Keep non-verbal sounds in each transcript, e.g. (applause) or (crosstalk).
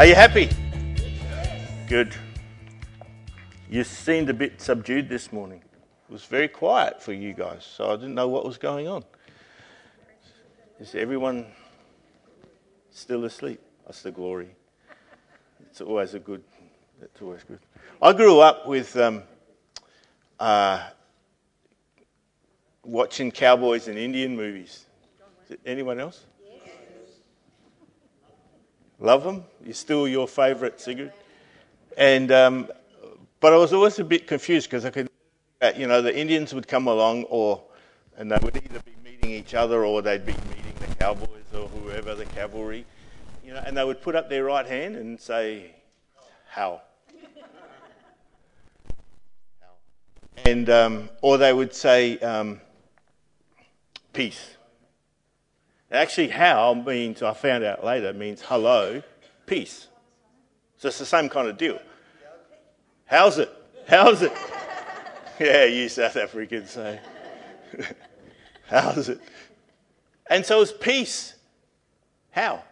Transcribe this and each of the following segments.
Are you happy? Good. You seemed a bit subdued this morning. It was very quiet for you guys, so I didn't know what was going on. Is everyone still asleep? That's the glory. It's always a good. It's always good. I grew up with um, uh, watching cowboys and Indian movies. Anyone else? Love them? You're still your favourite Sigurd? And, um, but I was always a bit confused because I could, you know, the Indians would come along or, and they would either be meeting each other or they'd be meeting the cowboys or whoever, the cavalry, you know, and they would put up their right hand and say, how? and, um, or they would say, um, peace. Actually, how means, I found out later, means hello, peace. So it's the same kind of deal. How's it? How's it? (laughs) yeah, you South Africans (laughs) say. How's it? And so it's peace. How?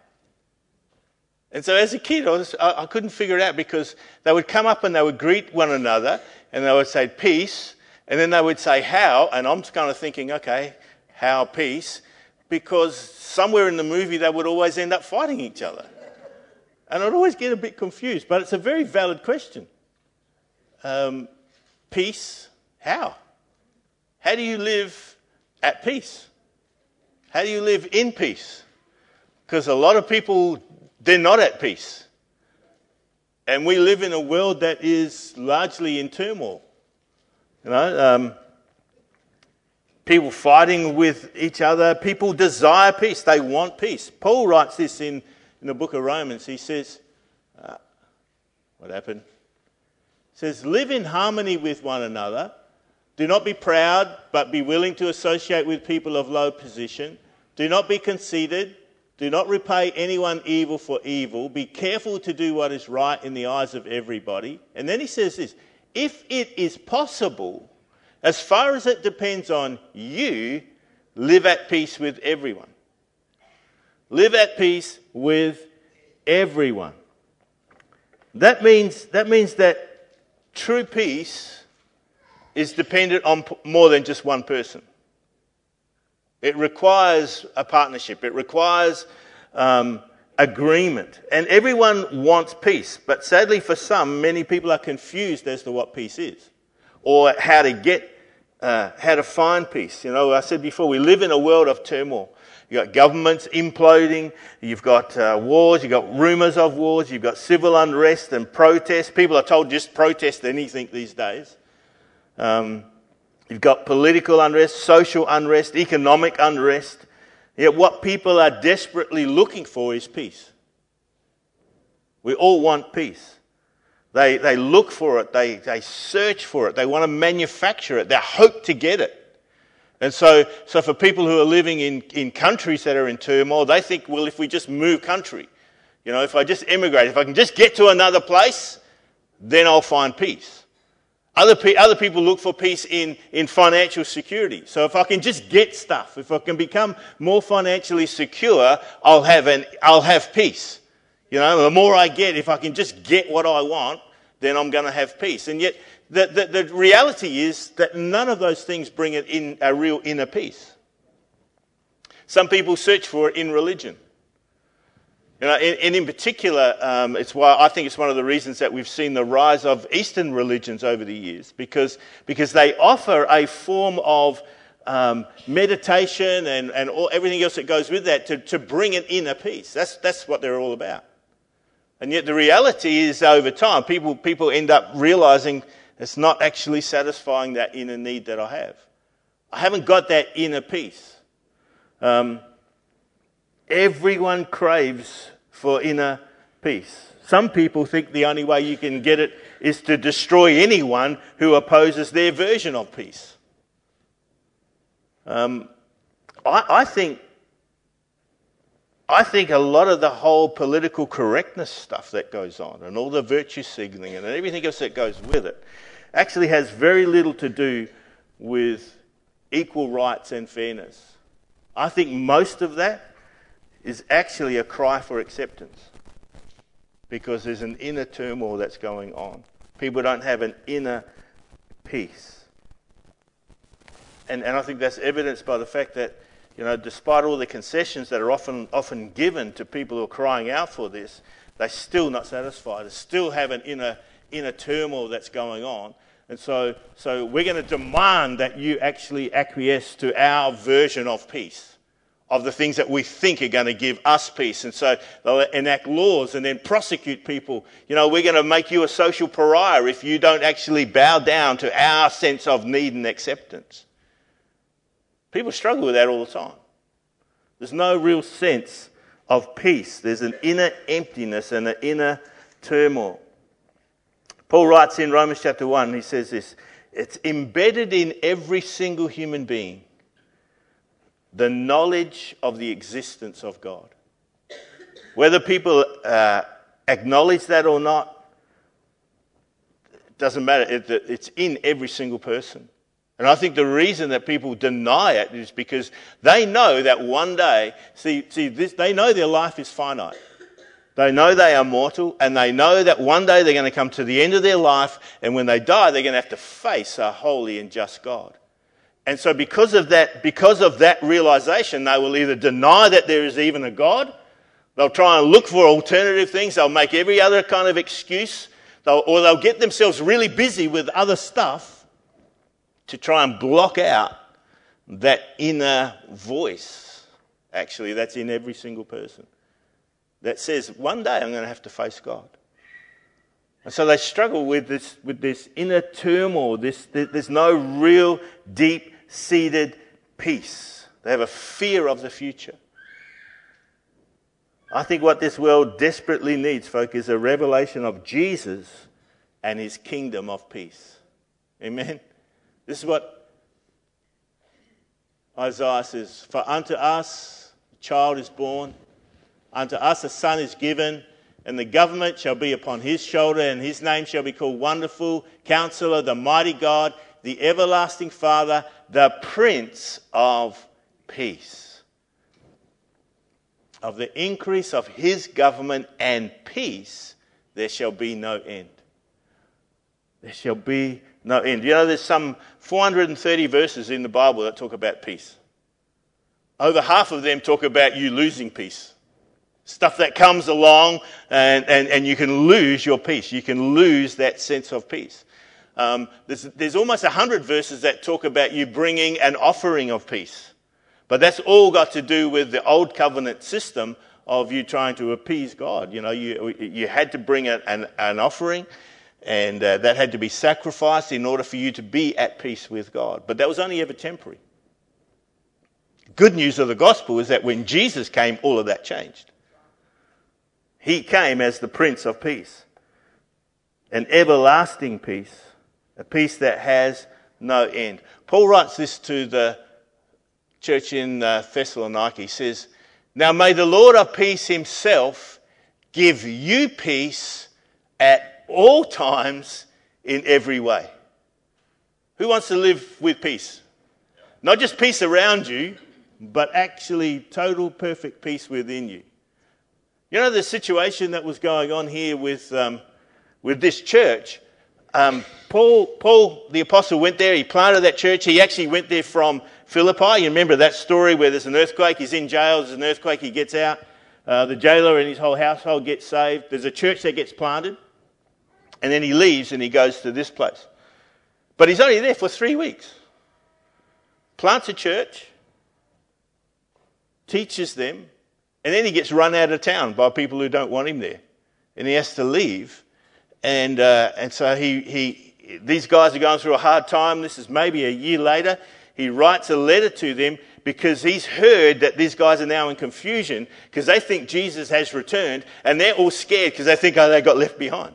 And so as a kid, I, was, I, I, couldn't figure it out because they would come up and they would greet one another and they would say peace, and then they would say how, and I'm kind of thinking, okay, how peace because somewhere in the movie they would always end up fighting each other. And I'd always get a bit confused, but it's a very valid question. Um, peace, how? How do you live at peace? How do you live in peace? Because a lot of people, they're not at peace. And we live in a world that is largely in turmoil. You know, um, people fighting with each other. People desire peace. They want peace. Paul writes this in, in the book of Romans. He says, uh, What happened? He says, Live in harmony with one another. Do not be proud, but be willing to associate with people of low position. Do not be conceited. Do not repay anyone evil for evil. Be careful to do what is right in the eyes of everybody. And then he says this if it is possible, as far as it depends on you, live at peace with everyone. Live at peace with everyone. That means that, means that true peace is dependent on more than just one person. It requires a partnership, it requires um, agreement. And everyone wants peace. But sadly, for some, many people are confused as to what peace is or how to get, uh, how to find peace. You know, I said before, we live in a world of turmoil. You've got governments imploding, you've got uh, wars, you've got rumours of wars, you've got civil unrest and protests. People are told just protest anything these days. Um, you've got political unrest, social unrest, economic unrest. Yet what people are desperately looking for is peace. We all want peace. They, they look for it, they, they search for it, they want to manufacture it, they hope to get it. And so, so for people who are living in, in countries that are in turmoil, they think, well, if we just move country, you know, if I just immigrate, if I can just get to another place, then I'll find peace. Other, pe- other people look for peace in, in financial security. So if I can just get stuff, if I can become more financially secure, I'll have, an, I'll have peace. You know, the more I get, if I can just get what I want, then I'm going to have peace. And yet, the, the, the reality is that none of those things bring it in a real inner peace. Some people search for it in religion. You know, and, and in particular, um, it's why I think it's one of the reasons that we've seen the rise of Eastern religions over the years, because, because they offer a form of um, meditation and, and all, everything else that goes with that to, to bring an inner peace. That's, that's what they're all about. And yet the reality is over time, people, people end up realizing it's not actually satisfying that inner need that I have. I haven't got that inner peace. Um, everyone craves for inner peace. Some people think the only way you can get it is to destroy anyone who opposes their version of peace. Um, I, I think I think a lot of the whole political correctness stuff that goes on and all the virtue signaling and everything else that goes with it actually has very little to do with equal rights and fairness. I think most of that is actually a cry for acceptance. because there's an inner turmoil that's going on. People don't have an inner peace. And, and I think that's evidenced by the fact that, you know, despite all the concessions that are often, often given to people who are crying out for this, they're still not satisfied. They still have an inner, inner turmoil that's going on. And so, so we're going to demand that you actually acquiesce to our version of peace of the things that we think are going to give us peace. And so they'll enact laws and then prosecute people. You know, we're going to make you a social pariah if you don't actually bow down to our sense of need and acceptance. People struggle with that all the time. There's no real sense of peace, there's an inner emptiness and an inner turmoil. Paul writes in Romans chapter 1, he says this it's embedded in every single human being the knowledge of the existence of God. Whether people uh, acknowledge that or not, doesn't matter. It, it's in every single person. And I think the reason that people deny it is because they know that one day, see, see this, they know their life is finite. They know they are mortal, and they know that one day they're going to come to the end of their life, and when they die, they're going to have to face a holy and just God. And so because of that, because of that realization, they will either deny that there is even a God, they'll try and look for alternative things, they'll make every other kind of excuse, they'll, or they'll get themselves really busy with other stuff to try and block out that inner voice, actually, that's in every single person, that says, one day I'm going to have to face God. And so they struggle with this, with this inner turmoil. This, there's no real deep seated peace. They have a fear of the future. I think what this world desperately needs, folk, is a revelation of Jesus and his kingdom of peace. Amen? This is what Isaiah says For unto us a child is born, unto us a son is given, and the government shall be upon his shoulder, and his name shall be called Wonderful, Counselor, the Mighty God, the Everlasting Father the Prince of Peace. Of the increase of his government and peace, there shall be no end. There shall be no end. You know, there's some 430 verses in the Bible that talk about peace. Over half of them talk about you losing peace. Stuff that comes along and, and, and you can lose your peace. You can lose that sense of peace. Um, there's, there's almost 100 verses that talk about you bringing an offering of peace. But that's all got to do with the old covenant system of you trying to appease God. You know, you, you had to bring an, an offering, and uh, that had to be sacrificed in order for you to be at peace with God. But that was only ever temporary. Good news of the gospel is that when Jesus came, all of that changed. He came as the Prince of Peace, an everlasting peace a peace that has no end. Paul writes this to the church in uh, Thessalonica. He says, Now may the Lord of peace himself give you peace at all times in every way. Who wants to live with peace? Not just peace around you, but actually total perfect peace within you. You know the situation that was going on here with, um, with this church? Um, Paul, Paul, the apostle, went there. He planted that church. He actually went there from Philippi. You remember that story where there's an earthquake. He's in jail. There's an earthquake. He gets out. Uh, the jailer and his whole household get saved. There's a church that gets planted. And then he leaves and he goes to this place. But he's only there for three weeks. Plants a church, teaches them, and then he gets run out of town by people who don't want him there. And he has to leave and, uh, and so he, he, these guys are going through a hard time. This is maybe a year later. He writes a letter to them because he's heard that these guys are now in confusion because they think Jesus has returned and they're all scared because they think, oh, they got left behind.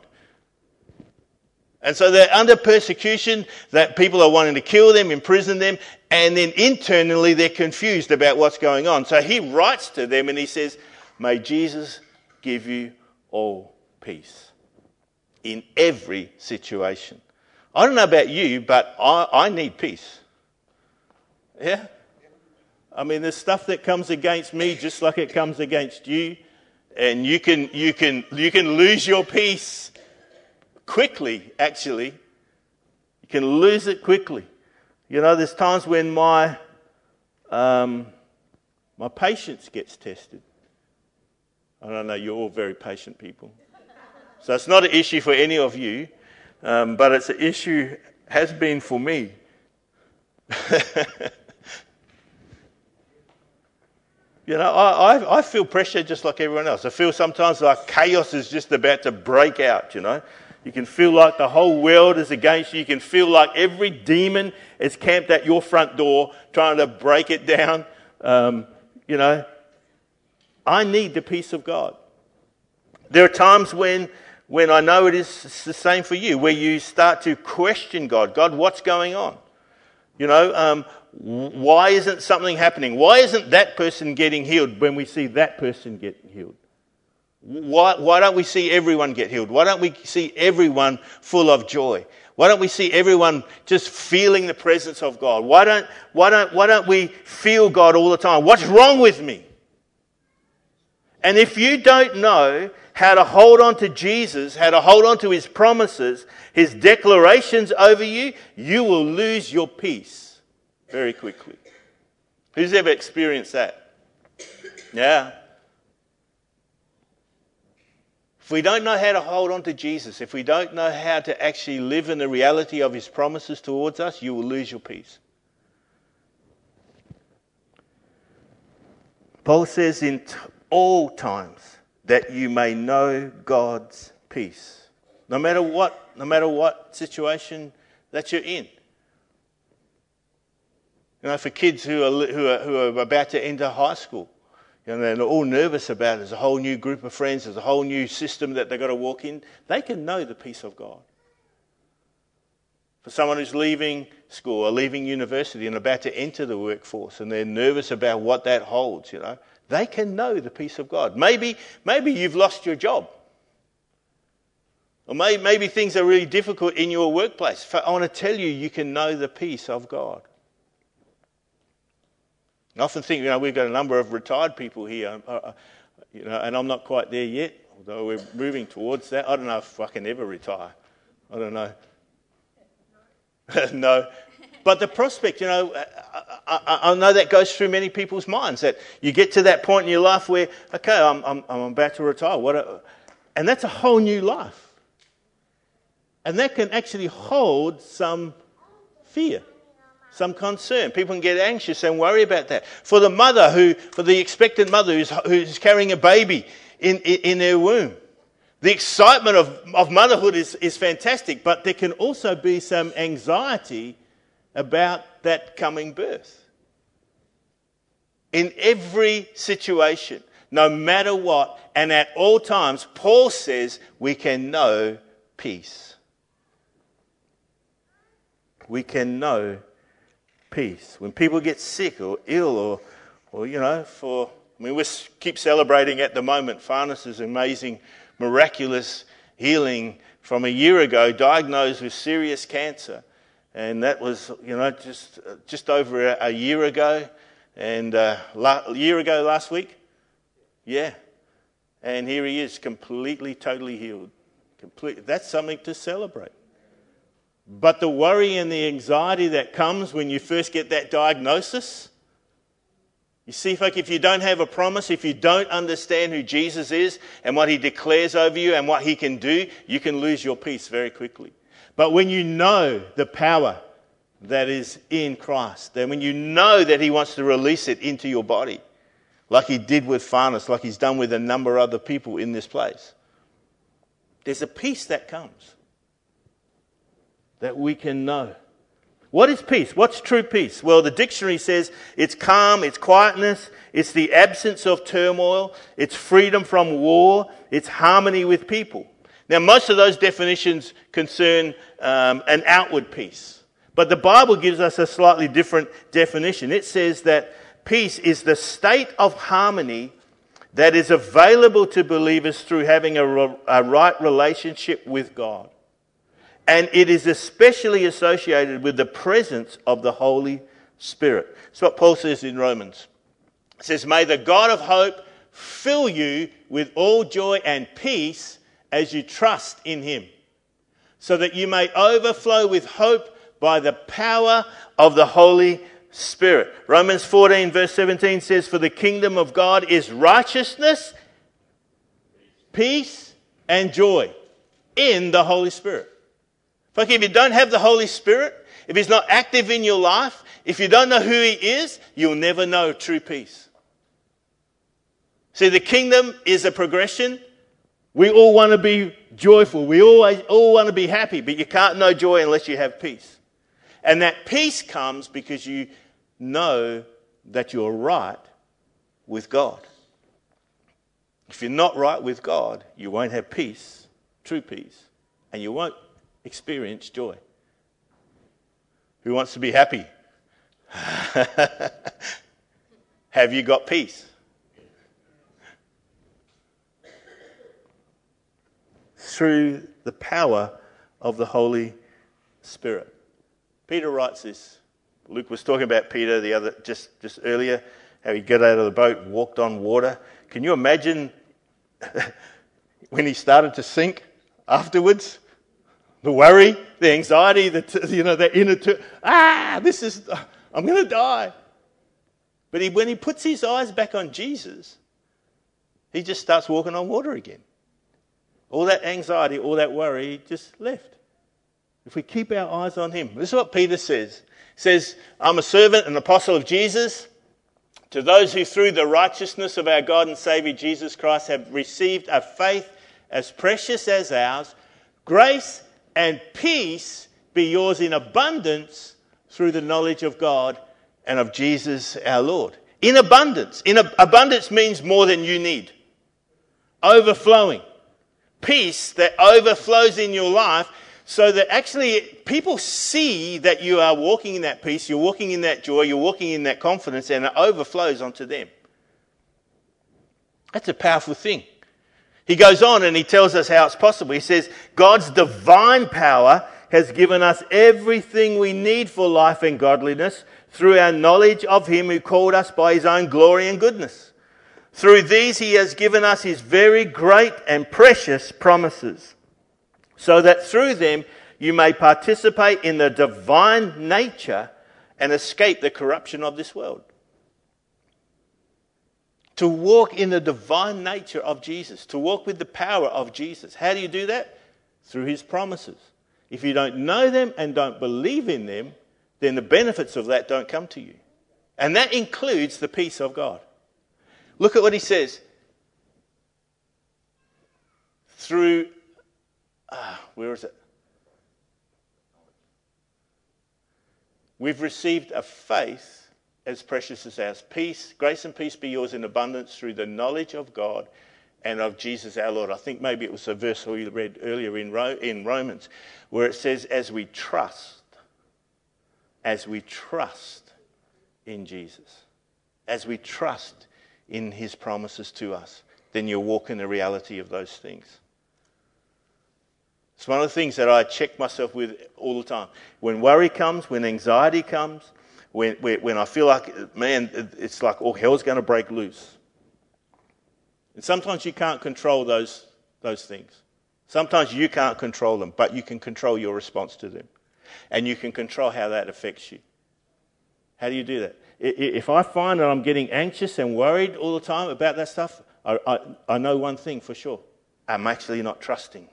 And so they're under persecution, that people are wanting to kill them, imprison them, and then internally they're confused about what's going on. So he writes to them and he says, May Jesus give you all peace in every situation. I don't know about you, but I, I need peace. Yeah? I mean, there's stuff that comes against me just like it comes against you. And you can, you can, you can lose your peace quickly, actually. You can lose it quickly. You know, there's times when my, um, my patience gets tested. I don't know, you're all very patient people. So it's not an issue for any of you, um, but it's an issue, has been for me. (laughs) you know, I, I, I, feel pressure just like everyone else. I feel sometimes like chaos is just about to break out, you know. You can feel like the whole world is against you. You can feel like every demon is camped at your front door trying to break it down. Um, you know, I need the peace of God. There are times when, when I know it is the same for you, where you start to question God. God, what's going on? You know, um, why isn't something happening? Why isn't that person getting healed when we see that person get healed? Why, why don't we see everyone get healed? Why don't we see everyone full of joy? Why don't we see everyone just feeling the presence of God? Why don't, why don't, why don't we feel God all the time? What's wrong with me? And if you don't know how to hold on to Jesus, how to hold on to his promises, his declarations over you, you will lose your peace very quickly. Who's ever experienced that? Yeah. If we don't know how to hold on to Jesus, if we don't know how to actually live in the reality of his promises towards us, you will lose your peace. Paul says, in t- all times, that you may know God's peace. No matter what, no matter what situation that you're in. You know, for kids who are, who are, who are about to enter high school, know, they're all nervous about it. There's a whole new group of friends, there's a whole new system that they've got to walk in. They can know the peace of God. For someone who's leaving school or leaving university and about to enter the workforce and they're nervous about what that holds, you know, they can know the peace of God. Maybe, maybe you've lost your job. Or maybe things are really difficult in your workplace. I want to tell you, you can know the peace of God. I often think, you know, we've got a number of retired people here, uh, uh, you know, and I'm not quite there yet, although we're moving towards that. I don't know if I can ever retire. I don't know. (laughs) no. But the prospect, you know, I, I, I, know that goes through many people's minds that you get to that point in your life where, okay, I'm, I'm, I'm about to retire. What a, and that's a whole new life. And that can actually hold some fear some concern. People can get anxious and worry about that. For the mother who, for the expectant mother who's, who's carrying a baby in, in, in their womb, the excitement of, of motherhood is, is fantastic, but there can also be some anxiety about that coming birth. In every situation, no matter what, and at all times, Paul says we can know peace. We can know peace. When people get sick or ill or, or you know, for, I mean, we keep celebrating at the moment Farnes's amazing, miraculous healing from a year ago, diagnosed with serious cancer. And that was, you know, just, just over a, a year ago. And uh, la- a year ago last week? Yeah. And here he is, completely, totally healed. Complete. That's something to celebrate. But the worry and the anxiety that comes when you first get that diagnosis, you see, like if you don't have a promise, if you don't understand who Jesus is and what he declares over you and what he can do, you can lose your peace very quickly. But when you know the power that is in Christ, then when you know that he wants to release it into your body, like he did with Farnes, like he's done with a number of other people in this place, there's a peace that comes that we can know. What is peace? What's true peace? Well, the dictionary says it's calm, it's quietness, it's the absence of turmoil, it's freedom from war, it's harmony with people. Now, most of those definitions concern um, an outward peace. But the Bible gives us a slightly different definition. It says that peace is the state of harmony that is available to believers through having a, a right relationship with God. And it is especially associated with the presence of the Holy Spirit. That's what Paul says in Romans. It says, May the God of hope fill you with all joy and peace as you trust in him, so that you may overflow with hope by the power of the Holy Spirit. Romans 14, verse 17 says, For the kingdom of God is righteousness, peace, and joy in the Holy Spirit. Like if you don't have the Holy Spirit, if He's not active in your life, if you don't know who He is, you'll never know true peace. See, the kingdom is a progression. We all want to be joyful. We always all want to be happy, but you can't know joy unless you have peace. And that peace comes because you know that you're right with God. If you're not right with God, you won't have peace, true peace, and you won't experience joy. Who wants to be happy? (laughs) have you got peace? Through the power of the Holy Spirit. Peter writes this. Luke was talking about Peter the other just, just earlier, how he got out of the boat walked on water. Can you imagine (laughs) when he started to sink afterwards? The worry, the anxiety, the, you know, the inner, t- ah, this is, I'm going to die. But he, when he puts his eyes back on Jesus, he just starts walking on water again. All that anxiety, all that worry just left. If we keep our eyes on him. This is what Peter says. He says, I'm a servant and apostle of Jesus. To those who through the righteousness of our God and Savior Jesus Christ have received a faith as precious as ours, grace and peace be yours in abundance through the knowledge of God and of Jesus our Lord. In abundance. In ab- abundance means more than you need. Overflowing. Peace that overflows in your life so that actually people see that you are walking in that peace, you're walking in that joy, you're walking in that confidence, and it overflows onto them. That's a powerful thing. He goes on and he tells us how it's possible. He says, God's divine power has given us everything we need for life and godliness through our knowledge of Him who called us by His own glory and goodness. Through these, He has given us His very great and precious promises, so that through them you may participate in the divine nature and escape the corruption of this world to walk in the divine nature of Jesus, to walk with the power of Jesus. How do you do that? Through his promises. If you don't know them and don't believe in them, then the benefits of that don't come to you. And that includes the peace of God. Look at what he says. Through, ah, where is it? We've received a faith as precious as ours. Peace, grace and peace be yours in abundance through the knowledge of God and of Jesus our Lord. I think maybe it was a verse we read earlier in, in Romans where it says, as we trust, as we trust in Jesus, as we trust in his promises to us, then you'll walk in the reality of those things. It's one of the things that I check myself with all the time. When worry comes, when anxiety comes, when, when I feel like, man, it's like all hell's going to break loose. And sometimes you can't control those, those things. Sometimes you can't control them, but you can control your response to them. And you can control how that affects you. How do you do that? If I find that I'm getting anxious and worried all the time about that stuff, I, I, I know one thing for sure I'm actually not trusting.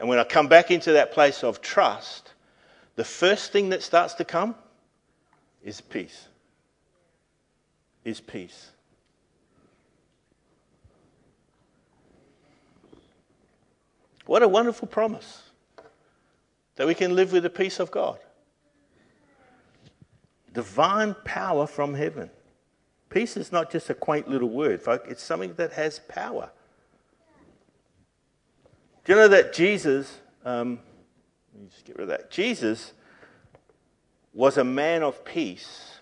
And when I come back into that place of trust, the first thing that starts to come is peace. Is peace. What a wonderful promise that we can live with the peace of God. Divine power from heaven. Peace is not just a quaint little word, folks, it's something that has power. Do you know that Jesus, um, let me just get rid of that. Jesus was a man of peace,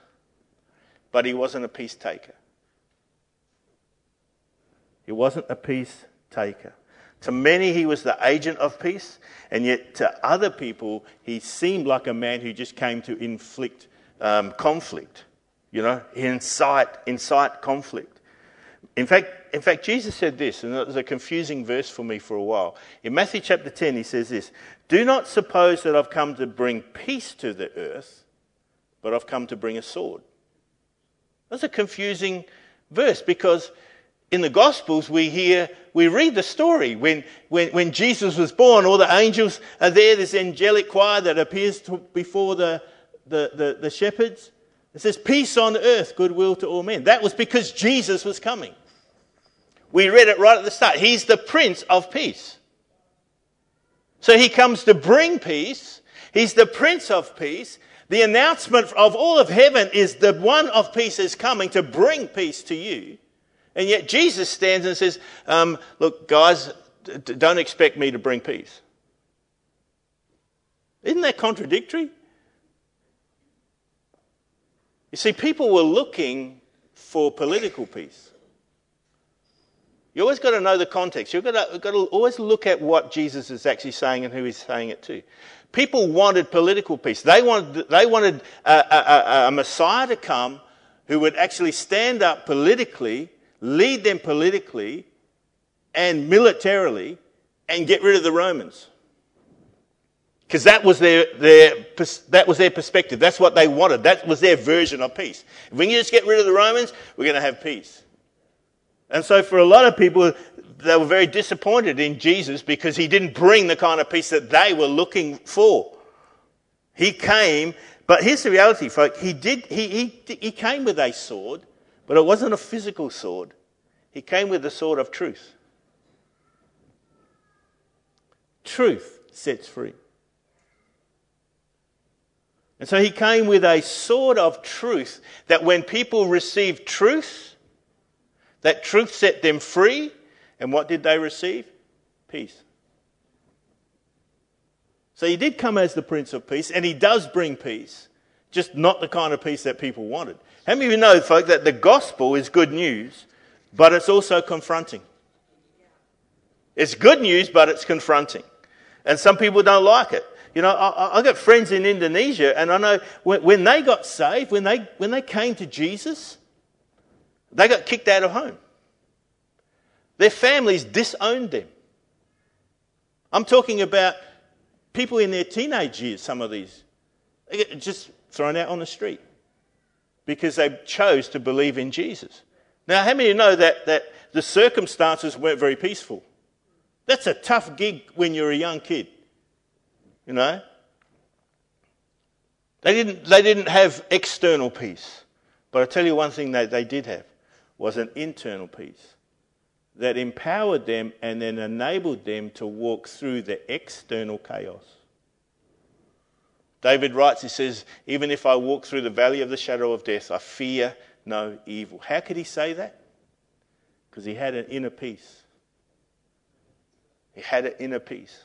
but he wasn't a peace taker. He wasn't a peace taker. To many, he was the agent of peace, and yet to other people, he seemed like a man who just came to inflict um, conflict, you know, incite, incite conflict. In fact, in fact, Jesus said this, and it was a confusing verse for me for a while. In Matthew chapter 10, he says this Do not suppose that I've come to bring peace to the earth, but I've come to bring a sword. That's a confusing verse because in the Gospels we hear, we read the story. When, when, when Jesus was born, all the angels are there, this angelic choir that appears to, before the, the, the, the shepherds. It says, Peace on earth, goodwill to all men. That was because Jesus was coming. We read it right at the start. He's the Prince of Peace. So he comes to bring peace. He's the Prince of Peace. The announcement of all of heaven is the one of peace is coming to bring peace to you. And yet Jesus stands and says, um, Look, guys, don't expect me to bring peace. Isn't that contradictory? You see, people were looking for political peace. You always got to know the context. You've got to, got to always look at what Jesus is actually saying and who he's saying it to. People wanted political peace. They wanted, they wanted a, a, a, Messiah to come who would actually stand up politically, lead them politically and militarily, and get rid of the Romans. Because that was their, their, that was their perspective. That's what they wanted. That was their version of peace. If we can just get rid of the Romans, we're going to have peace. And so, for a lot of people, they were very disappointed in Jesus because he didn't bring the kind of peace that they were looking for. He came, but here's the reality, folks. He, did, he, he, he came with a sword, but it wasn't a physical sword. He came with the sword of truth. Truth sets free. And so he came with a sword of truth that when people receive truth, that truth set them free. And what did they receive? Peace. So he did come as the Prince of Peace, and he does bring peace, just not the kind of peace that people wanted. How many of you know, folk, that the gospel is good news, but it's also confronting? It's good news, but it's confronting. And some people don't like it. You know, I, have got friends in Indonesia, and I know when, when they got saved, when they, when they came to Jesus, they got kicked out of home. Their families disowned them. I'm talking about people in their teenage years, some of these, they get just thrown out on the street because they chose to believe in Jesus. Now, how many know that, that the circumstances weren't very peaceful? That's a tough gig when you're a young kid. You know? They didn't, they didn't have external peace. But I tell you one thing that they did have was an internal peace that empowered them and then enabled them to walk through the external chaos. David writes, he says, Even if I walk through the valley of the shadow of death, I fear no evil. How could he say that? Because he had an inner peace. He had an inner peace.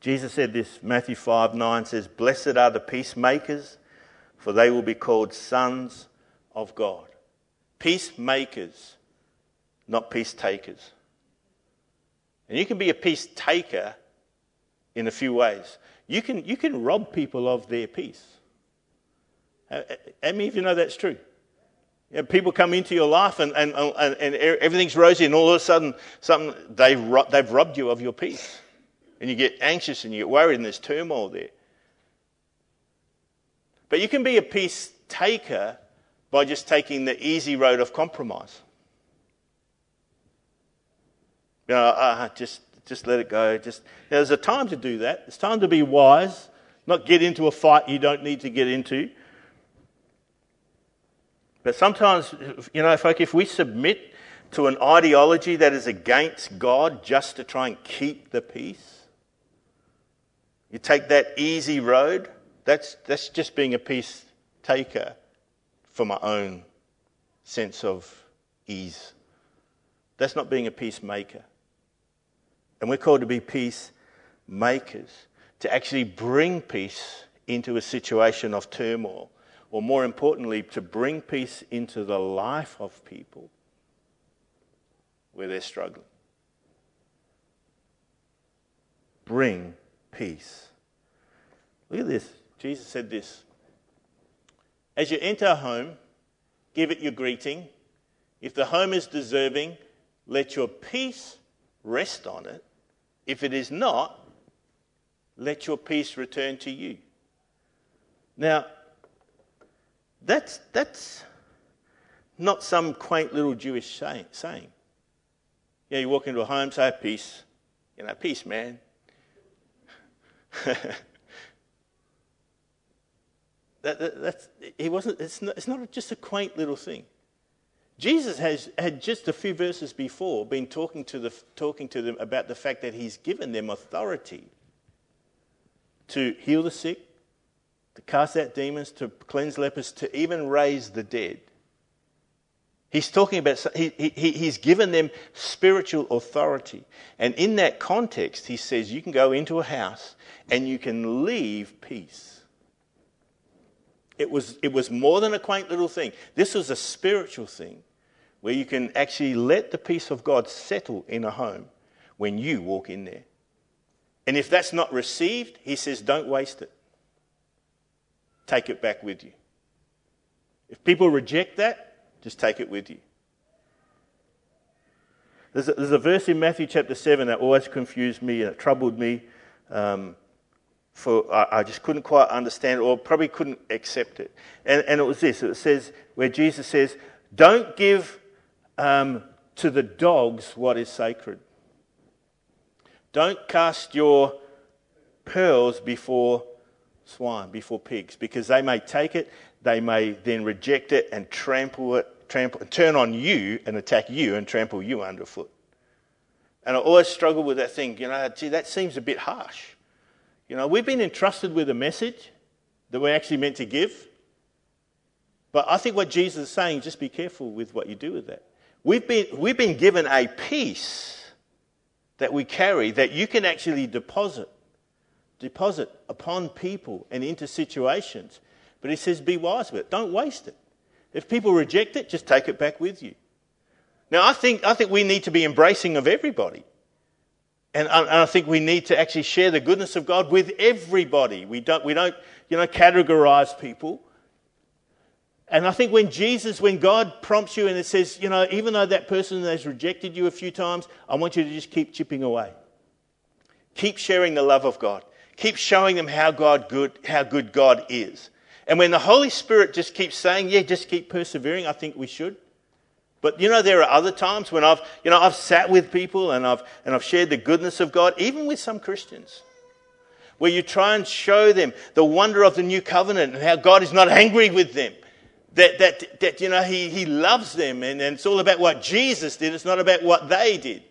Jesus said this, Matthew 5 9 says, Blessed are the peacemakers for they will be called sons of God. Peacemakers, not peace takers. And you can be a peace taker in a few ways. You can, you can rob people of their peace. Uh, uh, How many of you know that's true? You know, people come into your life and, and, and, and, everything's rosy, and all of a sudden, something, they've, they've robbed you of your peace. And you get anxious and you get worried, and there's turmoil there. But you can be a peace taker by just taking the easy road of compromise. You know, uh, just, just let it go. Just, there's a time to do that. It's time to be wise, not get into a fight you don't need to get into. But sometimes, you know, folk, if we submit to an ideology that is against God just to try and keep the peace, you take that easy road, that's, that's just being a peace taker for my own sense of ease. That's not being a peacemaker. And we're called to be peacemakers, to actually bring peace into a situation of turmoil, or more importantly, to bring peace into the life of people where they're struggling. Bring peace. Look at this. Jesus said this As you enter a home, give it your greeting. If the home is deserving, let your peace rest on it. If it is not, let your peace return to you. Now, that's, that's not some quaint little Jewish saying. Yeah, you walk into a home, say, peace. You know, peace, man. (laughs) that, that, that's, he wasn't, it's, not, it's not just a quaint little thing. Jesus has had just a few verses before been talking to, the, talking to them about the fact that he's given them authority to heal the sick, to cast out demons, to cleanse lepers, to even raise the dead. He's talking about, he, he, he's given them spiritual authority. And in that context, he says you can go into a house and you can leave peace. It was, it was more than a quaint little thing. This was a spiritual thing where you can actually let the peace of God settle in a home when you walk in there. And if that's not received, he says, don't waste it. Take it back with you. If people reject that, just take it with you. There's a, there's a verse in Matthew chapter 7 that always confused me and it troubled me. Um, for I, I, just couldn't quite understand it or probably couldn't accept it. And, and it was this it says, where Jesus says, Don't give um, to the dogs what is sacred. Don't cast your pearls before swine, before pigs, because they may take it, they may then reject it and trample it, trample, turn on you and attack you and trample you underfoot. And I always struggle with that thing, you know, gee, that seems a bit harsh. You know, we've been entrusted with a message that we're actually meant to give. But I think what Jesus is saying, just be careful with what you do with that. We've been, we've been given a peace that we carry that you can actually deposit, deposit upon people and into situations. But he says, be wise with it. Don't waste it. If people reject it, just take it back with you. Now, I think, I think we need to be embracing of everybody. And I, and I think we need to actually share the goodness of God with everybody. We don't, we don't you know, categorize people. And I think when Jesus, when God prompts you and it says, you know, even though that person has rejected you a few times, I want you to just keep chipping away. Keep sharing the love of God. Keep showing them how God good, how good God is. And when the Holy Spirit just keeps saying, yeah, just keep persevering, I think we should. But you know, there are other times when I've, you know, I've sat with people and I've, and I've shared the goodness of God, even with some Christians, where you try and show them the wonder of the new covenant and how God is not angry with them. That, that, that you know, he, he loves them and, and it's all about what Jesus did. It's not about what they did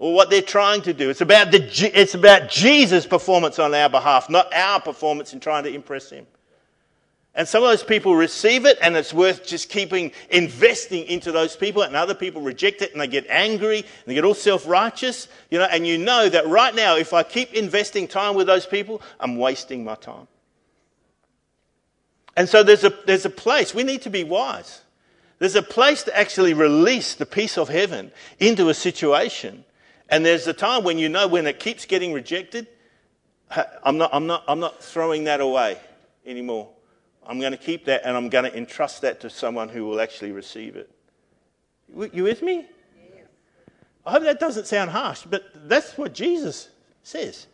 or what they're trying to do. It's about, the, it's about Jesus' performance on our behalf, not our performance in trying to impress him. And some of those people receive it and it's worth just keeping investing into those people and other people reject it and they get angry and they get all self-righteous, you know, and you know that right now if I keep investing time with those people, I'm wasting my time. And so there's a, there's a place, we need to be wise. There's a place to actually release the peace of heaven into a situation. And there's a time when you know when it keeps getting rejected, I'm not, I'm not, I'm not throwing that away anymore. I'm going to keep that and I'm going to entrust that to someone who will actually receive it. You with me? I hope that doesn't sound harsh, but that's what Jesus says.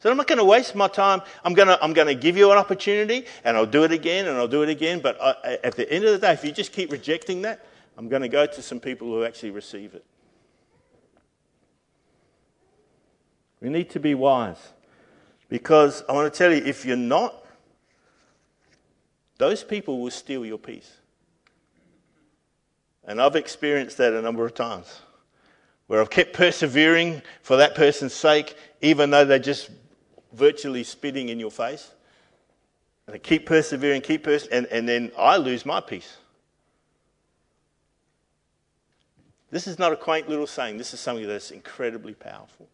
So I'm not going to waste my time. I'm going to, I'm going to give you an opportunity and I'll do it again and I'll do it again. But I, at the end of the day, if you just keep rejecting that, I'm going to go to some people who actually receive it. We need to be wise because I want to tell you if you're not, those people will steal your peace. And I've experienced that a number of times where I've kept persevering for that person's sake, even though they're just virtually spitting in your face. And I keep persevering, keep persevering, and, and then I lose my peace. This is not a quaint little saying. This is something that's incredibly powerful.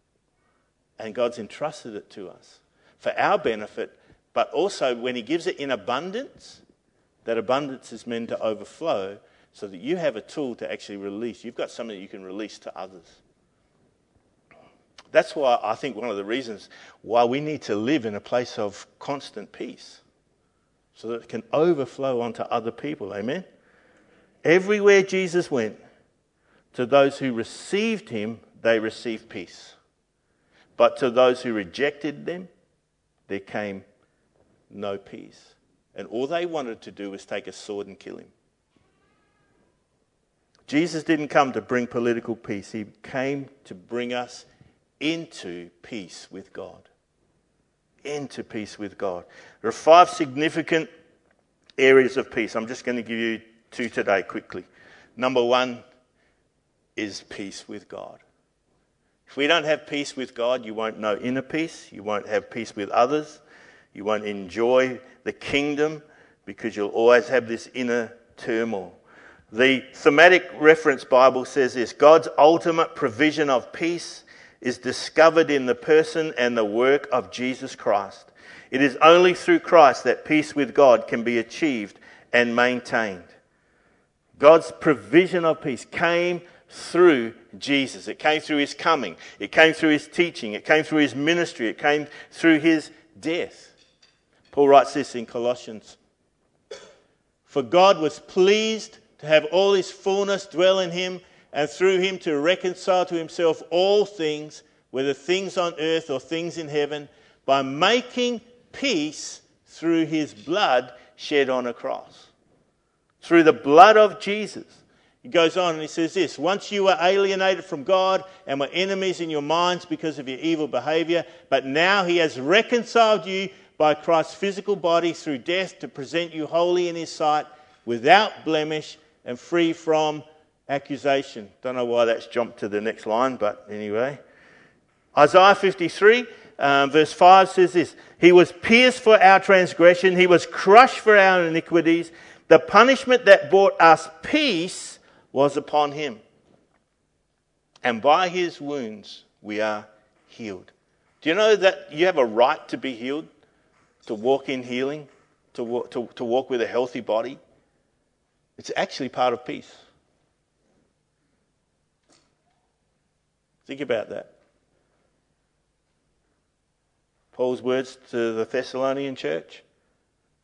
And God's entrusted it to us for our benefit but also when he gives it in abundance, that abundance is meant to overflow so that you have a tool to actually release. You've got something that you can release to others. That's why I think one of the reasons why we need to live in a place of constant peace. so that it can overflow onto other people. Amen? Everywhere Jesus went, to those who received him, they received peace. But to those who rejected them, there came no peace. And all they wanted to do was take a sword and kill him. Jesus didn't come to bring political peace, he came to bring us into peace with God. Into peace with God. There are five significant areas of peace. I'm just going to give you two today quickly. Number one is peace with God. If we don't have peace with God, you won't know inner peace, you won't have peace with others, you won't enjoy the kingdom because you'll always have this inner turmoil. The thematic reference Bible says this God's ultimate provision of peace is discovered in the person and the work of Jesus Christ. It is only through Christ that peace with God can be achieved and maintained. God's provision of peace came through Jesus. It came through his coming. It came through his teaching. It came through his ministry. It came through his death. Paul writes this in Colossians For God was pleased to have all his fullness dwell in him, and through him to reconcile to himself all things, whether things on earth or things in heaven, by making peace through his blood shed on a cross. Through the blood of Jesus. He goes on and he says this Once you were alienated from God and were enemies in your minds because of your evil behavior, but now he has reconciled you by Christ's physical body through death to present you holy in his sight, without blemish and free from accusation. Don't know why that's jumped to the next line, but anyway. Isaiah 53, um, verse 5 says this He was pierced for our transgression, He was crushed for our iniquities. The punishment that brought us peace was upon Him. And by His wounds we are healed. Do you know that you have a right to be healed? To walk in healing? To walk, to, to walk with a healthy body? It's actually part of peace. Think about that. Paul's words to the Thessalonian church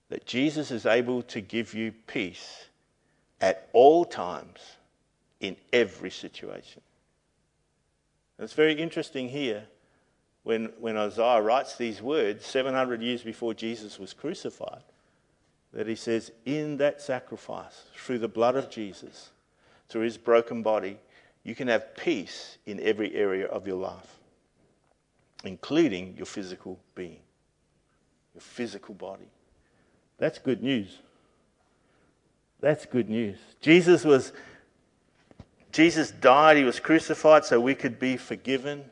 that Jesus is able to give you peace at all times in every situation. And it's very interesting here when, when Isaiah writes these words 700 years before Jesus was crucified that he says, In that sacrifice, through the blood of Jesus, through his broken body, you can have peace in every area of your life including your physical being, your physical body. That's good news. That's good news. Jesus was Jesus died, he was crucified so we could be forgiven,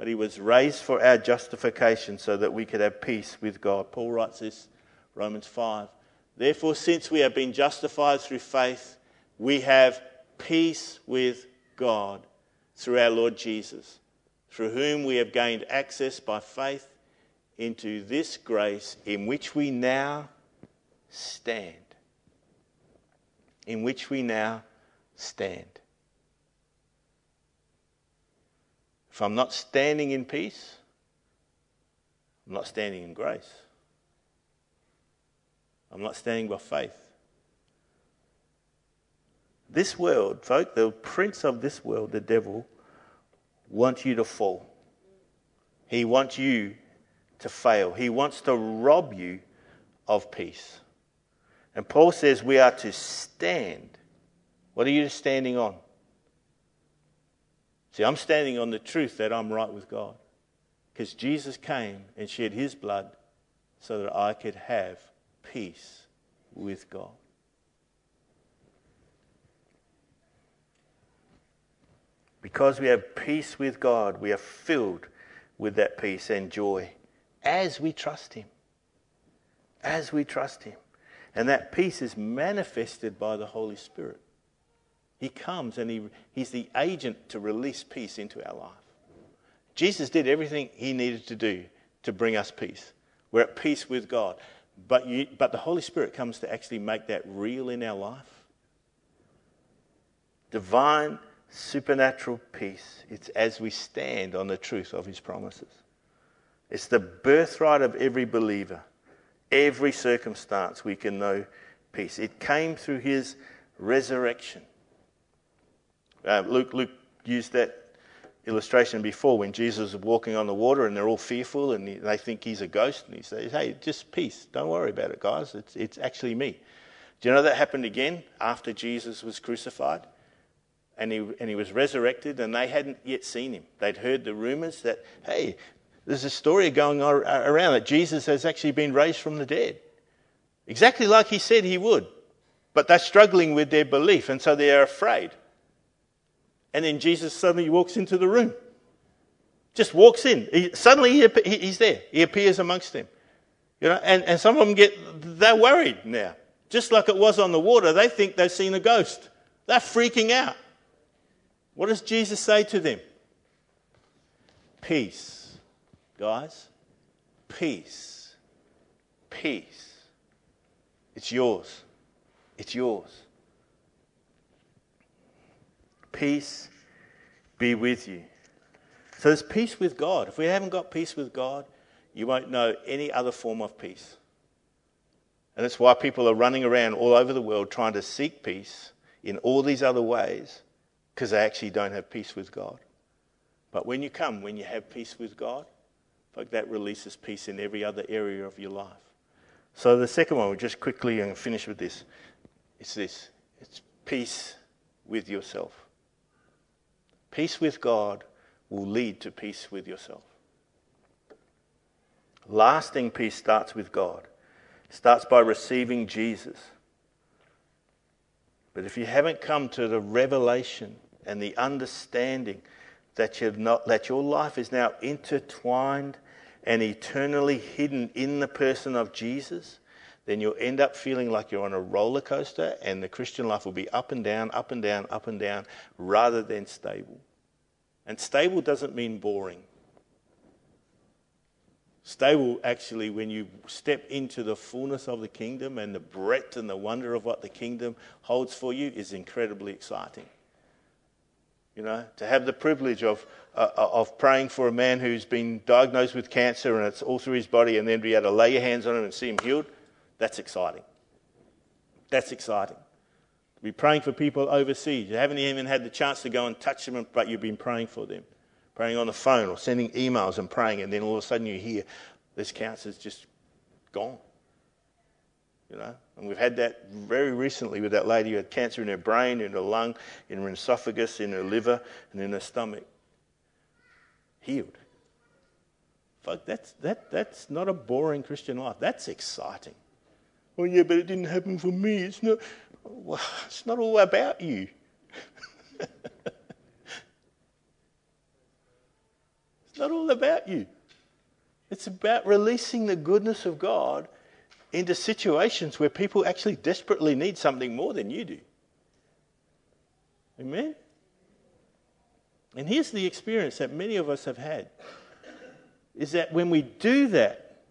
but he was raised for our justification so that we could have peace with God. Paul writes this Romans 5. Therefore since we have been justified through faith, we have peace with God through our Lord Jesus through whom we have gained access by faith into this grace in which we now stand. In which we now stand. If I'm not standing in peace, I'm not standing in grace. I'm not standing by faith. This world, folk, the prince of this world, the devil, wants you to fall. He wants you to fail. He wants to rob you of peace. And Paul says we are to stand. What are you standing on? See, I'm standing on the truth that I'm right with God. Because Jesus came and shed his blood so that I could have peace with God. Because we have peace with God, we are filled with that peace and joy as we trust Him. As we trust Him. And that peace is manifested by the Holy Spirit. He comes and he, He's the agent to release peace into our life. Jesus did everything He needed to do to bring us peace. We're at peace with God. But, you, but the Holy Spirit comes to actually make that real in our life. Divine supernatural peace. It's as we stand on the truth of his promises. It's the birthright of every believer. every circumstance, we can know peace. It came through his resurrection. Uh, Luke, Luke used that illustration before when Jesus was walking on the water and they're all fearful and they think he's a ghost. And he says, Hey, just peace. Don't worry about it, guys. It's, it's actually me. Do you know that happened again after Jesus was crucified? And he, and he was resurrected, and they hadn't yet seen him. They'd heard the rumors that, hey, there's a story going around that Jesus has actually been raised from the dead. Exactly like he said he would. But they're struggling with their belief, and so they're afraid. And then Jesus suddenly walks into the room. Just walks in. He, suddenly he, he's there. He appears amongst them. You know, and, and some of them get, they're worried now. Just like it was on the water, they think they've seen a ghost. They're freaking out. What does Jesus say to them? Peace, guys. Peace. Peace. It's yours. It's yours. Peace be with you. So there's peace with God. If we haven't got peace with God, you won't know any other form of peace. And that's why people are running around all over the world trying to seek peace in all these other ways because they actually don't have peace with God. But when you come, when you have peace with God, like that releases peace in every other area of your life. So the second one, we'll just quickly and finish with this. It's this. It's peace with yourself. Peace with God will lead to peace with yourself. Lasting peace starts with God. It starts by receiving Jesus. But if you haven't come to the revelation and the understanding that, you've not, that your life is now intertwined and eternally hidden in the person of Jesus, then you'll end up feeling like you're on a roller coaster and the Christian life will be up and down, up and down, up and down, rather than stable. And stable doesn't mean boring. Stable, actually, when you step into the fullness of the kingdom and the breadth and the wonder of what the kingdom holds for you, is incredibly exciting. You know, to have the privilege of, uh, of praying for a man who's been diagnosed with cancer and it's all through his body, and then be able to lay your hands on him and see him healed, that's exciting. That's exciting. To be praying for people overseas. You haven't even had the chance to go and touch them, but you've been praying for them. Praying on the phone or sending emails and praying, and then all of a sudden you hear this cancer's just gone. You know, and we've had that very recently with that lady who had cancer in her brain, in her lung, in her esophagus, in her liver, and in her stomach. Healed. Fuck, that's, that, that's not a boring Christian life. That's exciting. Well, yeah, but it didn't happen for me. It's not, well, it's not all about you. (laughs) it's not all about you. It's about releasing the goodness of God into situations where people actually desperately need something more than you do. Amen? And here's the experience that many of us have had is that when we do that,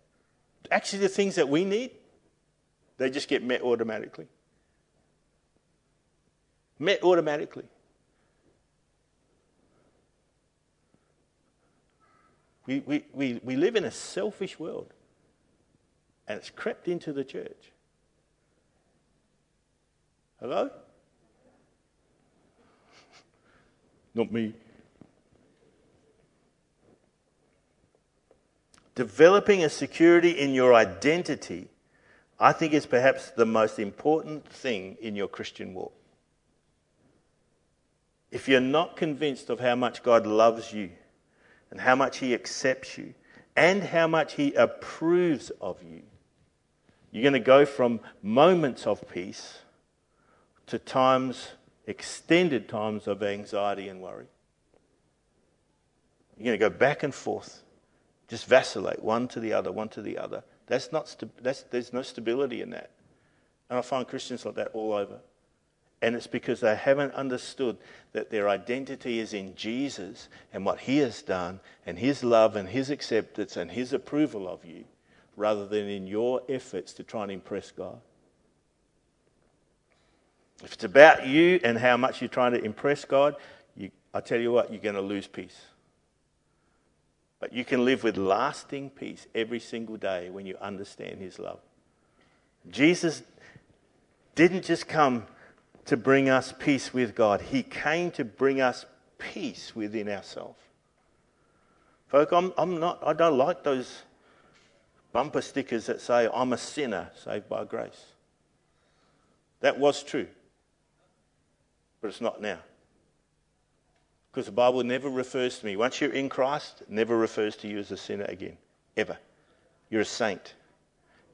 actually the things that we need, they just get met automatically. Met automatically. We, we, we, we live in a selfish world and it's crept into the church. Hello? (laughs) Not me. Developing a security in your identity, I think, is perhaps the most important thing in your Christian walk. If you're not convinced of how much God loves you and how much He accepts you and how much He approves of you, you're going to go from moments of peace to times, extended times of anxiety and worry. You're going to go back and forth, just vacillate one to the other, one to the other. That's not st- that's, there's no stability in that. And I find Christians like that all over. And it's because they haven't understood that their identity is in Jesus and what He has done, and His love and His acceptance and His approval of you rather than in your efforts to try and impress God. If it's about you and how much you're trying to impress God, you, I tell you what, you're going to lose peace. But you can live with lasting peace every single day when you understand His love. Jesus didn't just come to bring us peace with God, He came to bring us peace within ourselves. Folk, I'm, I'm not, I don't like those bumper stickers that say, I'm a sinner saved by grace. That was true, but it's not now. Because the Bible never refers to me. Once you're in Christ, never refers to you as a sinner again, ever. You're a saint.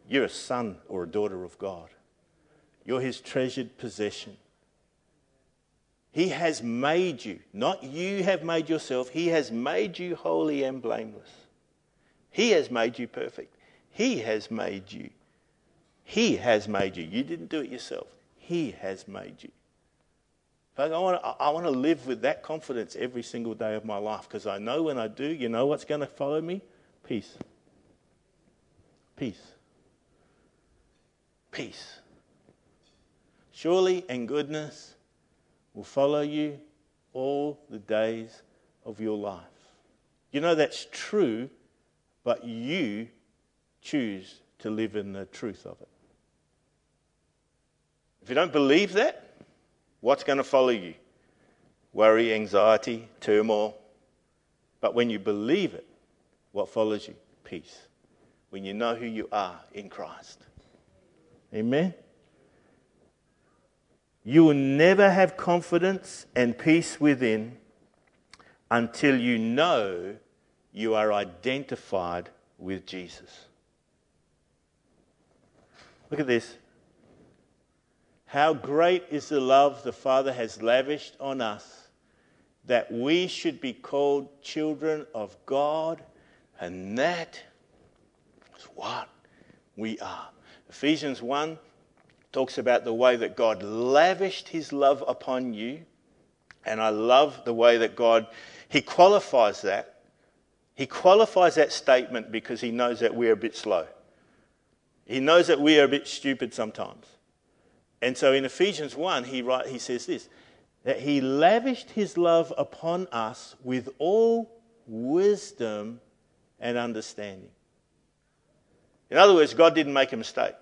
You're a son or a daughter of God. You're his treasured possession. He has made you, not you have made yourself, he has made you holy and blameless. He has made you perfect. He has made you. He has made you. You didn't do it yourself. He has made you. I want, to, I want to live with that confidence every single day of my life because I know when I do, you know what's going to follow me? Peace. Peace. Peace. Surely and goodness will follow you all the days of your life. You know that's true, but you choose to live in the truth of it. If you don't believe that, What's going to follow you? Worry, anxiety, turmoil. But when you believe it, what follows you? Peace. When you know who you are in Christ. Amen? You will never have confidence and peace within until you know you are identified with Jesus. Look at this. How great is the love the Father has lavished on us that we should be called children of God, and that is what we are. Ephesians 1 talks about the way that God lavished his love upon you, and I love the way that God he qualifies that. He qualifies that statement because he knows that we're a bit slow. He knows that we are a bit stupid sometimes. And so in Ephesians 1, he, write, he says this that he lavished his love upon us with all wisdom and understanding. In other words, God didn't make a mistake.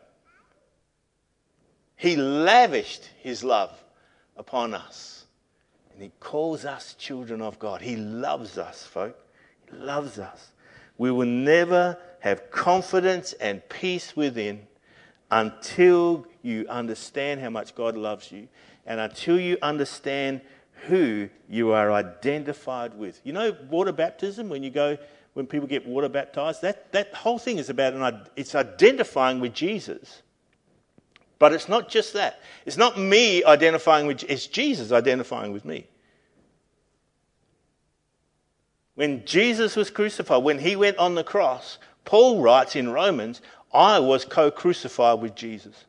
He lavished his love upon us. And he calls us children of God. He loves us, folk. He loves us. We will never have confidence and peace within until you understand how much God loves you and until you understand who you are identified with. You know, water baptism, when you go, when people get water baptized, that, that whole thing is about an, it's identifying with Jesus. But it's not just that. It's not me identifying with, it's Jesus identifying with me. When Jesus was crucified, when he went on the cross, Paul writes in Romans, I was co crucified with Jesus.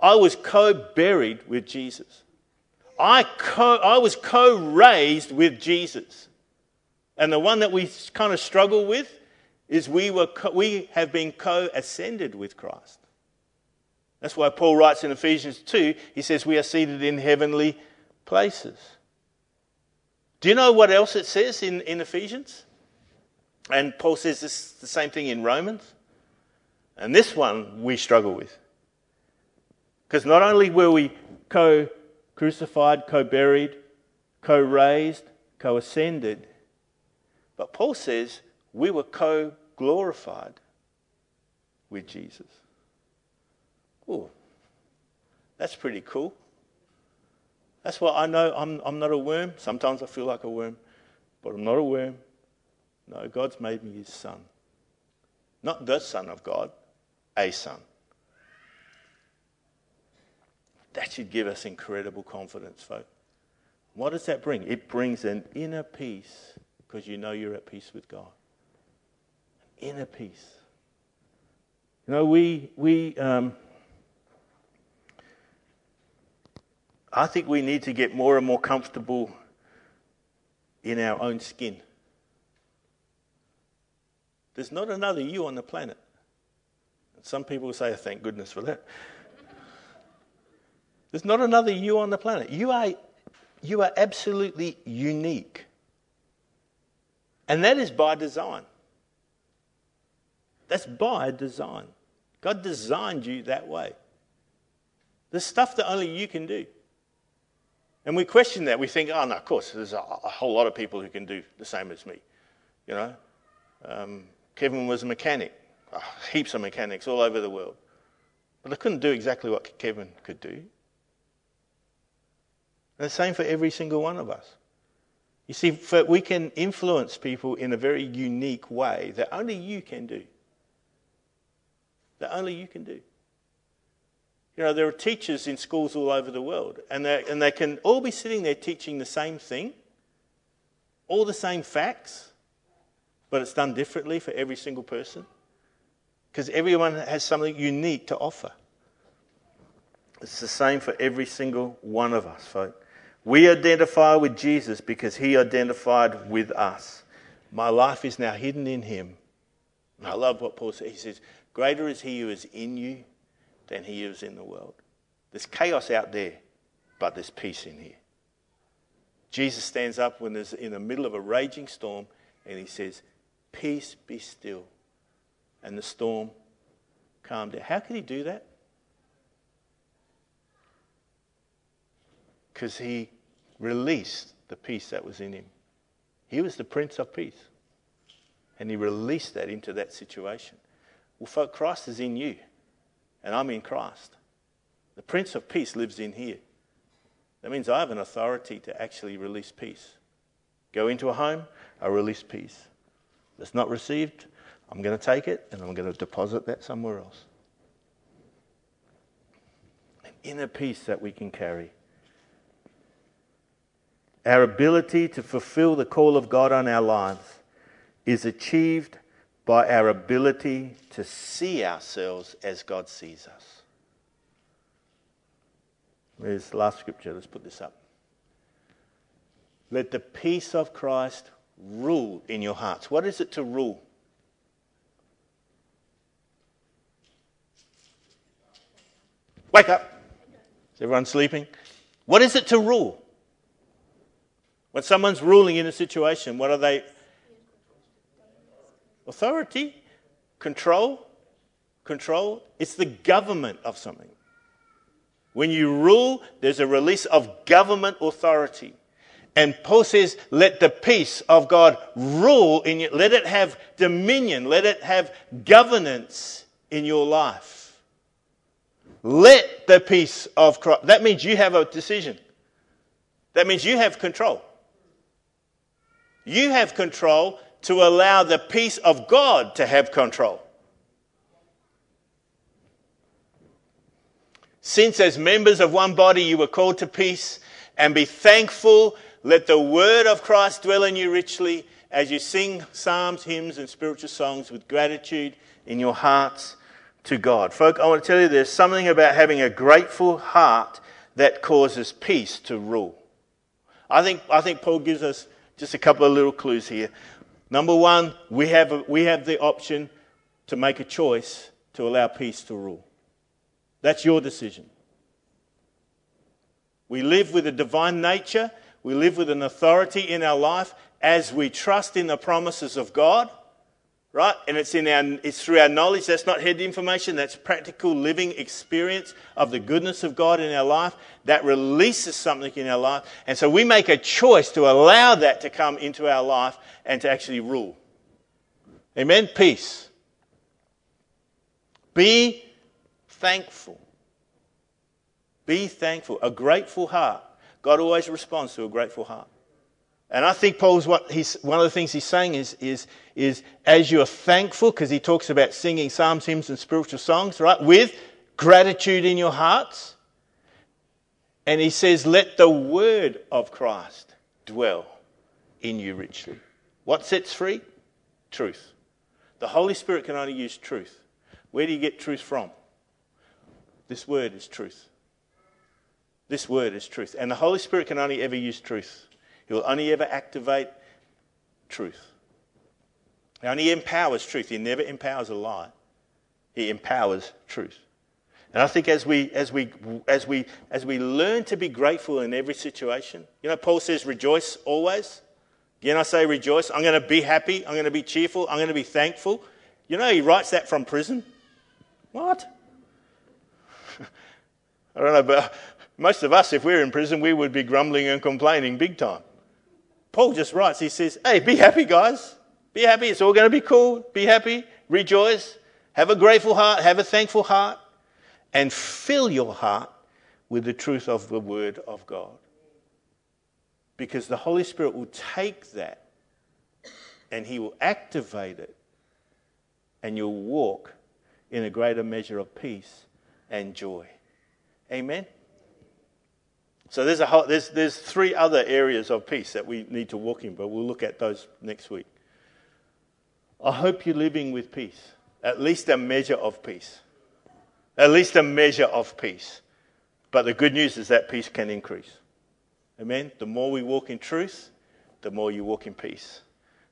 I was co buried with Jesus. I, co- I was co raised with Jesus. And the one that we kind of struggle with is we, were co- we have been co ascended with Christ. That's why Paul writes in Ephesians 2, he says, We are seated in heavenly places. Do you know what else it says in, in Ephesians? And Paul says this, the same thing in Romans. And this one we struggle with. Because not only were we co crucified, co buried, co raised, co ascended, but Paul says we were co glorified with Jesus. Oh, that's pretty cool. That's why I know I'm, I'm not a worm. Sometimes I feel like a worm, but I'm not a worm. No, God's made me his son. Not the son of God, a son. That should give us incredible confidence, folks. What does that bring? It brings an inner peace because you know you're at peace with God. An inner peace. You know, we, we um, I think we need to get more and more comfortable in our own skin. There's not another you on the planet. Some people say, thank goodness for that. There's not another you on the planet. You are, you are absolutely unique. And that is by design. That's by design. God designed you that way. There's stuff that only you can do. And we question that. We think, oh, no, of course, there's a, a whole lot of people who can do the same as me. You know, um, Kevin was a mechanic, oh, heaps of mechanics all over the world. But I couldn't do exactly what Kevin could do. And the same for every single one of us. You see, for, we can influence people in a very unique way that only you can do. That only you can do. You know, there are teachers in schools all over the world, and they, and they can all be sitting there teaching the same thing, all the same facts, but it's done differently for every single person. Because everyone has something unique to offer. It's the same for every single one of us, folks. We identify with Jesus because he identified with us. My life is now hidden in him. And I love what Paul says. He says, Greater is he who is in you than he who is in the world. There's chaos out there, but there's peace in here. Jesus stands up when there's in the middle of a raging storm and he says, Peace be still. And the storm calmed down. How could he do that? Because he released the peace that was in him. He was the Prince of Peace. And he released that into that situation. Well, folk, Christ is in you, and I'm in Christ. The Prince of Peace lives in here. That means I have an authority to actually release peace. Go into a home, I release peace. It's not received, I'm going to take it and I'm going to deposit that somewhere else. An inner peace that we can carry. Our ability to fulfill the call of God on our lives is achieved by our ability to see ourselves as God sees us. There's the last scripture. Let's put this up. Let the peace of Christ rule in your hearts. What is it to rule? Wake up. Is everyone sleeping? What is it to rule? When someone's ruling in a situation, what are they? Authority, control, control. It's the government of something. When you rule, there's a release of government authority. And Paul says, let the peace of God rule in you. Let it have dominion. Let it have governance in your life. Let the peace of Christ. That means you have a decision. That means you have control. You have control to allow the peace of God to have control. Since, as members of one body, you were called to peace, and be thankful, let the word of Christ dwell in you richly as you sing psalms, hymns, and spiritual songs with gratitude in your hearts to God. Folk, I want to tell you there's something about having a grateful heart that causes peace to rule. I think, I think Paul gives us just a couple of little clues here. Number one, we have, a, we have the option to make a choice to allow peace to rule. That's your decision. We live with a divine nature, we live with an authority in our life as we trust in the promises of God right? And it's, in our, it's through our knowledge. That's not head information. That's practical living experience of the goodness of God in our life. That releases something in our life. And so we make a choice to allow that to come into our life and to actually rule. Amen? Peace. Be thankful. Be thankful. A grateful heart. God always responds to a grateful heart. And I think Paul's what he's, one of the things he's saying is, is, is as you're thankful, because he talks about singing psalms, hymns, and spiritual songs, right, with gratitude in your hearts. And he says, let the word of Christ dwell in you richly. What sets free? Truth. The Holy Spirit can only use truth. Where do you get truth from? This word is truth. This word is truth. And the Holy Spirit can only ever use truth. He will only ever activate truth. He only empowers truth. He never empowers a lie. He empowers truth. And I think as we, as, we, as, we, as we learn to be grateful in every situation, you know, Paul says, rejoice always. Again, I say rejoice. I'm going to be happy. I'm going to be cheerful. I'm going to be thankful. You know, he writes that from prison. What? (laughs) I don't know, but most of us, if we're in prison, we would be grumbling and complaining big time. Paul just writes, he says, Hey, be happy, guys. Be happy. It's all going to be cool. Be happy. Rejoice. Have a grateful heart. Have a thankful heart. And fill your heart with the truth of the Word of God. Because the Holy Spirit will take that and He will activate it, and you'll walk in a greater measure of peace and joy. Amen? So there's, a whole, there's, there's three other areas of peace that we need to walk in, but we'll look at those next week. I hope you're living with peace, at least a measure of peace. At least a measure of peace. But the good news is that peace can increase. Amen? The more we walk in truth, the more you walk in peace.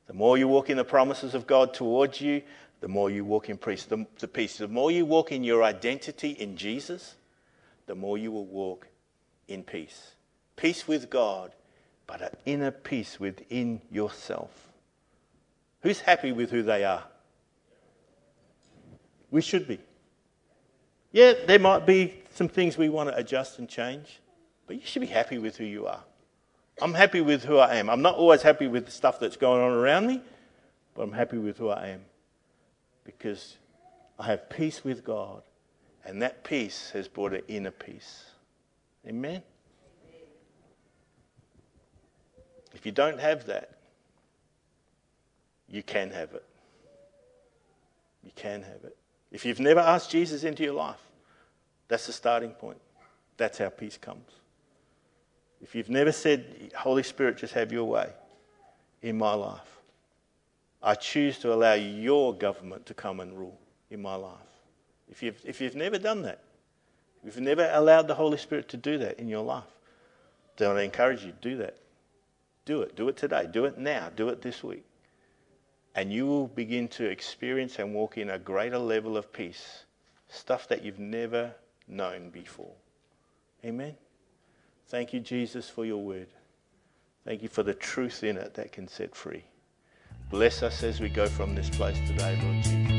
The more you walk in the promises of God towards you, the more you walk in peace. The, the peace. The more you walk in your identity in Jesus, the more you will walk in peace. Peace with God, but an inner peace within yourself. Who's happy with who they are? We should be. Yeah, there might be some things we want to adjust and change, but you should be happy with who you are. I'm happy with who I am. I'm not always happy with the stuff that's going on around me, but I'm happy with who I am because I have peace with God, and that peace has brought an inner peace. Amen? If you don't have that, you can have it. You can have it. If you've never asked Jesus into your life, that's the starting point. That's how peace comes. If you've never said, Holy Spirit, just have your way in my life, I choose to allow your government to come and rule in my life. If you've, if you've never done that, if you've never allowed the Holy Spirit to do that in your life, then I encourage you to do that. Do it. Do it today. Do it now. Do it this week. And you will begin to experience and walk in a greater level of peace, stuff that you've never known before. Amen. Thank you, Jesus, for your word. Thank you for the truth in it that can set free. Bless us as we go from this place today, Lord Jesus.